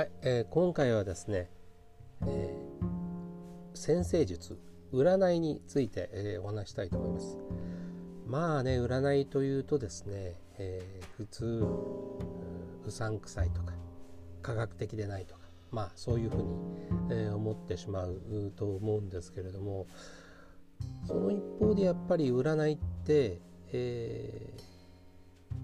はい、えー、今回はですね、えー、先生術占いについて、えー、お話したいと思いますまあね占いというとですね、えー、普通うさんくさいとか科学的でないとかまあそういうふうに、え、思ってしまうと思うんですけれどもその一方でやっぱり占いって、え、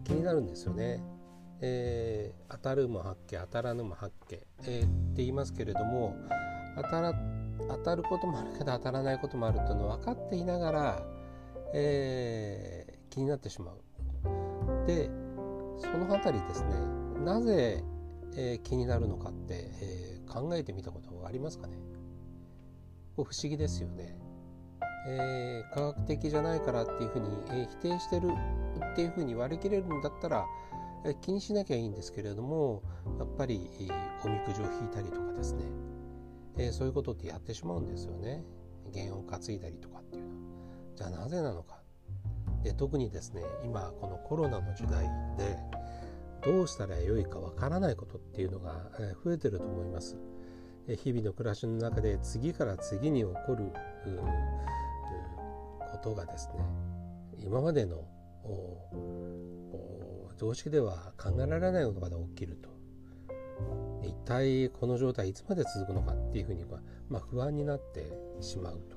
気になるんですよね。えー、当たるも八卦当たらぬも八卦、えー、って言いますけれども当たら当たることもあるけど当たらないこともあるというのを分かっていながら、えー、気になってしまう。でその辺りですねなぜ、えー、気になるのかって、えー、考えてみたことありますかね？不思議ですよね。えー、科学的じゃないからっていうふうに、えー、否定してるっていうふうに割り切れるんだったら気にしなきゃいいんですけれどもやっぱりおみくじを引いたりとかですね、え、そういうことってやってしまうんですよね。弦を担いだりとかっていうのは。じゃあなぜなのか。で特にですね今このコロナの時代でどうしたらよいかわからないことっていうのが増えてると思います。日々の暮らしの中で次から次に起こることがですね今までの常識では考えられないことが起きると一体この状態いつまで続くのかっていうふうに、まあ、不安になってしまうと、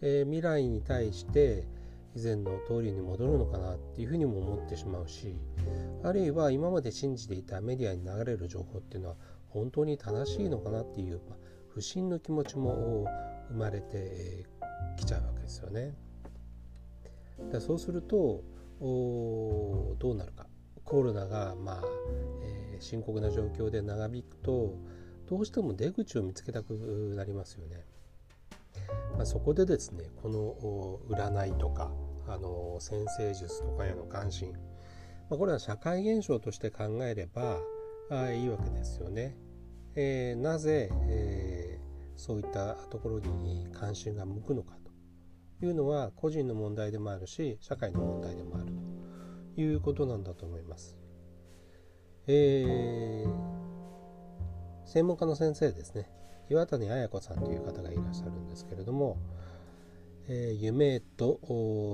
えー、未来に対して以前の通りに戻るのかなっていうふうにも思ってしまうしあるいは今まで信じていたメディアに流れる情報っていうのは本当に正しいのかなっていう、まあ、不信の気持ちも生まれてきちゃうわけですよね。だそうするとどうなるかコロナが、まあえー、深刻な状況で長引くとどうしても出口を見つけたくなりますよね。まあ、そこでですねこの占いとかあの先生術とかへの関心、まあ、これは社会現象として考えればあいいわけですよね。えー、なぜ、えー、そういったところに関心が向くのかいうのは個人の問題でもあるし社会の問題でもあると。いうことなんだと思います。えー、専門家の先生ですね岩谷綾子さんという方がいらっしゃるんですけれども「え、夢と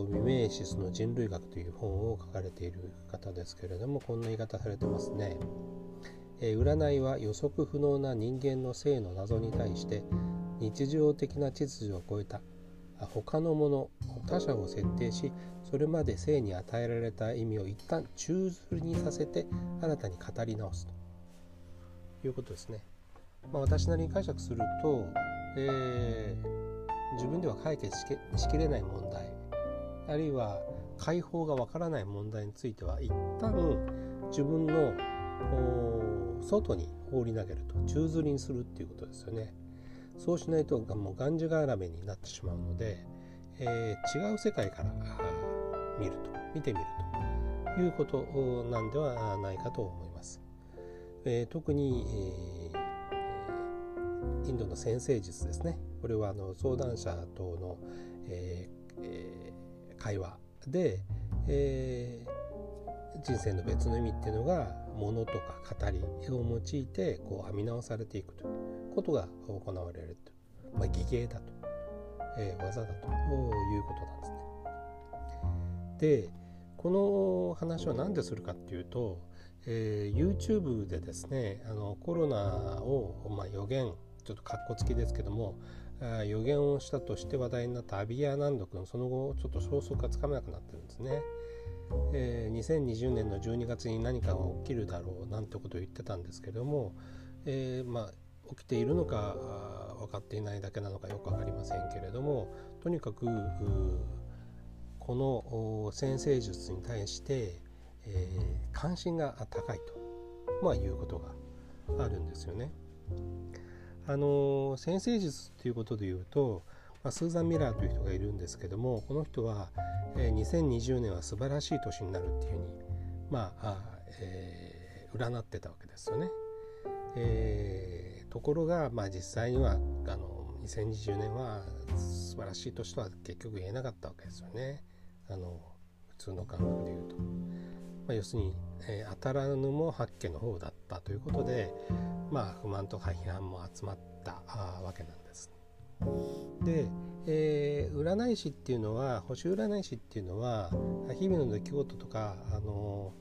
ミメーシスの人類学」という本を書かれている方ですけれどもこんな言い方されてますね。え、占いは予測不能な人間の性の謎に対して日常的な秩序を超えた他のもの他者を設定しそれまで性に与えられた意味を一旦宙づりにさせて新たに語り直すということですね。まあ、私なりに解釈すると、えー、自分では解決しきれない問題あるいは解放がわからない問題については一旦自分の外に放り投げると宙づりにするっていうことですよね。そうしないともうがんじがらめになってしまうので、えー、違う世界から見ると見てみるということなんではないかと思います。えー、特に、えー、インドの先生術ですねこれはあの相談者との、えー、会話で、え人生の別の意味っていうのがものとか語りを用いてこう編み直されていくとことが行われると、まあ、技芸だと、えー、技だということなんですね。でこの話は何でするかっていうと、えー、YouTube でですねあのコロナを、まあ、予言ちょっとかっこつきですけども予言をしたとして話題になったアビアナンド君その後ちょっと消息がつかめなくなってるんですね。えー、2020年の12月に何かが起きるだろうなんてことを言ってたんですけれども、えー、まあ起きているのか分かっていないだけなのかよく分かりませんけれどもとにかくこの先生術に対して、えー、関心が高いと、まあ、いうことがあるんですよね。あの先生術ということで言うと、まあ、スーザン・ミラーという人がいるんですけどもこの人は、えー、2020年は素晴らしい年になるっていうふうにまあえー、占ってたわけですよね。えー、ところが、まあ、実際にはあの2020年は素晴らしい年とは結局言えなかったわけですよね。あの普通の感覚で言うと。まあ、要するに、えー、当たらぬも八家の方だったということで、まあ、不満とか批判も集まったわけなんです。で、えー、占い師っていうのは星占い師っていうのは日々の出来事とか、あの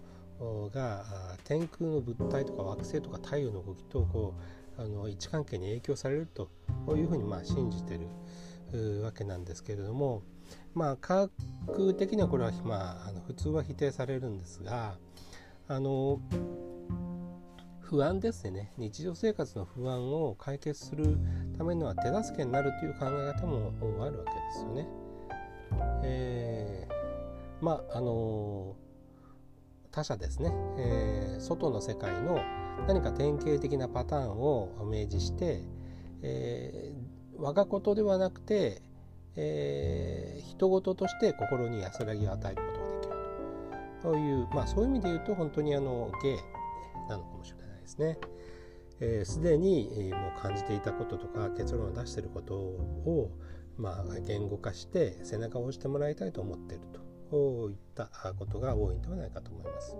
が天空の物体とか惑星とか太陽の動きとこうあの位置関係に影響されるというふうにまあ信じてるわけなんですけれどもまあ科学的にはこれは、まあ、あの普通は否定されるんですがあの不安ですね日常生活の不安を解決するためのは手助けになるという考え方もあるわけですよね。えー、まああの他者ですね、えー、外の世界の何か典型的なパターンを明示して、えー、我がことではなくて、えー、人事として心に安らぎを与えることができるという、まあ、そういう意味で言うと本当にあの芸なのかもしれないですね。す、で、に、えー、もう感じていたこととか結論を出していることを、まあ、言語化して背中を押してもらいたいと思っていると。といったことが多いのではないかと思います。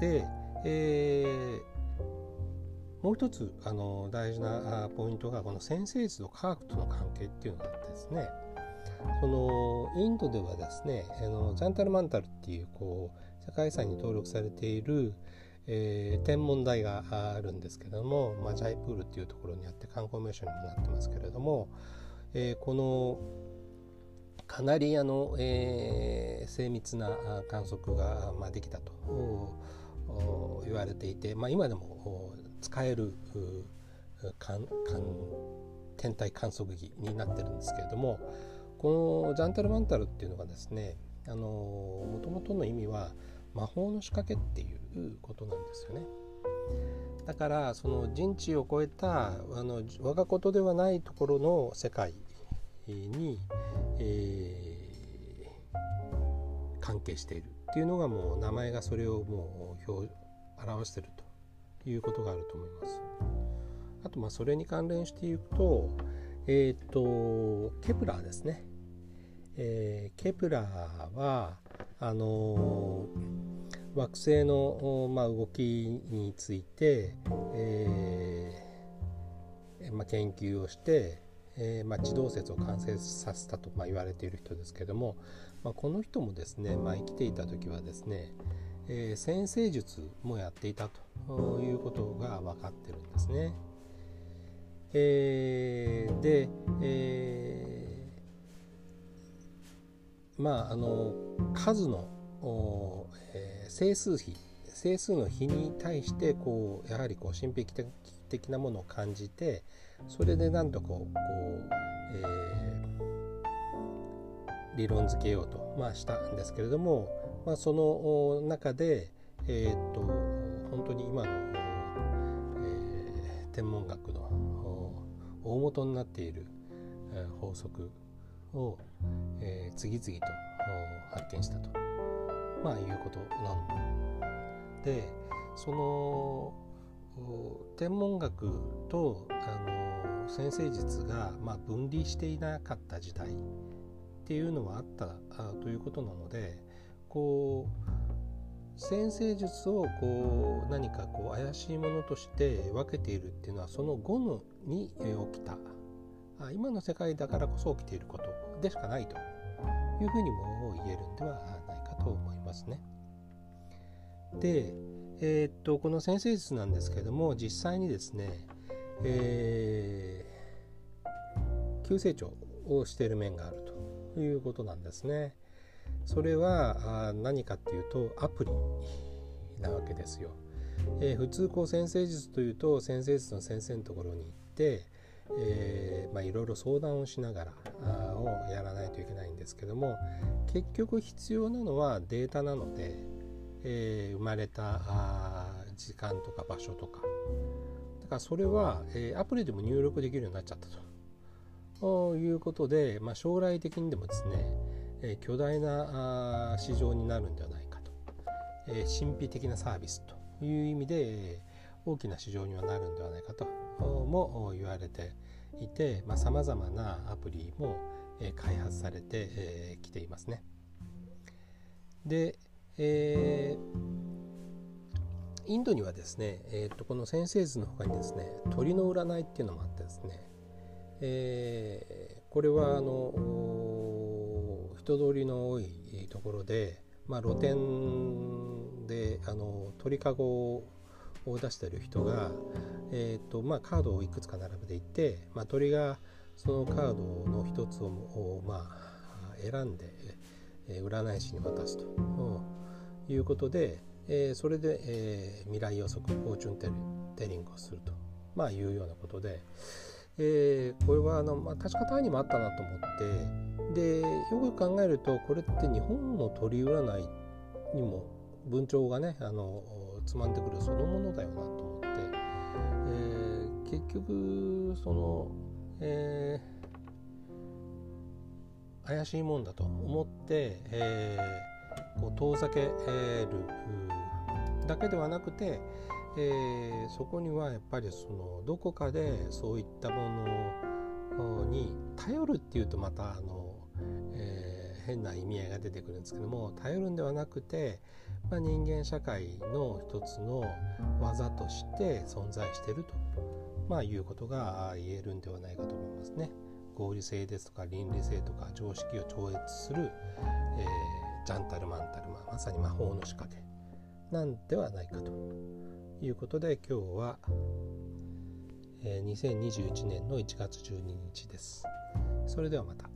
で、えー、もう一つあの大事なポイントがこの先生術と科学との関係っていうのがあってですねそのインドではですねあのジャンタルマンタルっていうこう世界遺産に登録されている、えー、天文台があるんですけども、まあ、ジャイプールっていうところにあって観光名所にもなってますけれども、えー、このかなりあの、えー、精密な観測が、まあ、できたと言われていて、まあ、今でも使える天体観測儀になってるんですけれどもこのジャンタルマンタルっていうのがですねもともとの意味は魔法の仕掛けっていうことなんですよね。だからその人知を超えたあの我がことではないところの世界に、えー、関係しているっていうのがもう名前がそれをもう表してるということがあると思います。あとまあそれに関連していくと,、えーと、ケプラーですね。えー、ケプラーはあのー、惑星の、まあ、動きについて、えーまあ、研究をしてえー、まあ、地動説を完成させたと、まあ、言われている人ですけども、まあ、この人もですね、まあ、生きていた時はですね、えー、先生術もやっていたということが分かってるんですね。えー、で、えー、まああの数の、えー、整数比整数の比に対してこうやはりこう神秘的なものを感じて、それでなんとこうこう、えー、理論付けようと、まあ、したんですけれども、まあ、その中で、えー、っと本当に今の、えー、天文学の大元になっている法則を、えー、次々と発見したと、まあ、いうことなんでその天文学とあの先生術が、まあ、分離していなかった時代っていうのはあったあということなのでこう先生術をこう何かこう怪しいものとして分けているっていうのはその後のに起きた今の世界だからこそ起きていることでしかないというふうにも言えるんではないかと思いますね。で、えー、っとこの先生術なんですけども実際にですねえー、急成長をしている面があるということなんですね。それは何かっていうとアプリなわけですよ。えー、普通こう先生術というと先生術の先生のところに行って、えーまあ、いろいろ相談をしながらあをやらないといけないんですけども結局必要なのはデータなので、えー、生まれたあ時間とか場所とか。だからそれは、えー、アプリでも入力できるようになっちゃったと。いうことで、まあ、将来的にでもですね、えー、巨大な市場になるんではないかと、え、神秘的なサービスという意味で、え、大きな市場にはなるんではないかとも言われていてさまざ、まなアプリも、え、開発されてき、えー、ていますね。で、えーインドにはですね、えー、とこの先生図の他にですね鳥の占いっていうのもあってですね、えー、これはあの人通りの多いところで、まあ、露店であの鳥かごを出してる人が、えーとまあ、カードをいくつか並べていって、まあ、鳥がそのカードの一つを、まあ、選んで、占い師に渡すと。いうことで、えー、それで、えー、未来予測フォーチュンテリングをすると、まあ、いうようなことで、えー、これはあの、まあ、確かタイにもあったなと思って。でよく考えるとこれって日本の鳥占いにも文鳥がねあのつまんでくるそのものだよなと思って、えー、結局その、えー、怪しいもんだと思って、えー、こう遠ざけるだけではなくて、えー、そこにはやっぱりそのどこかでそういったものに頼るっていうとまたあの、えー、変な意味合いが出てくるんですけども頼るんではなくて、まあ、人間社会の一つの技として存在していると、まあ、いうことが言えるんではないかと思いますね。合理性ですとか倫理性とか常識を超越する、えー、ジャンタルマンタル、マン、まさに魔法の仕掛けなんではないかということで今日は、えー、2021年の1月12日です。それではまた。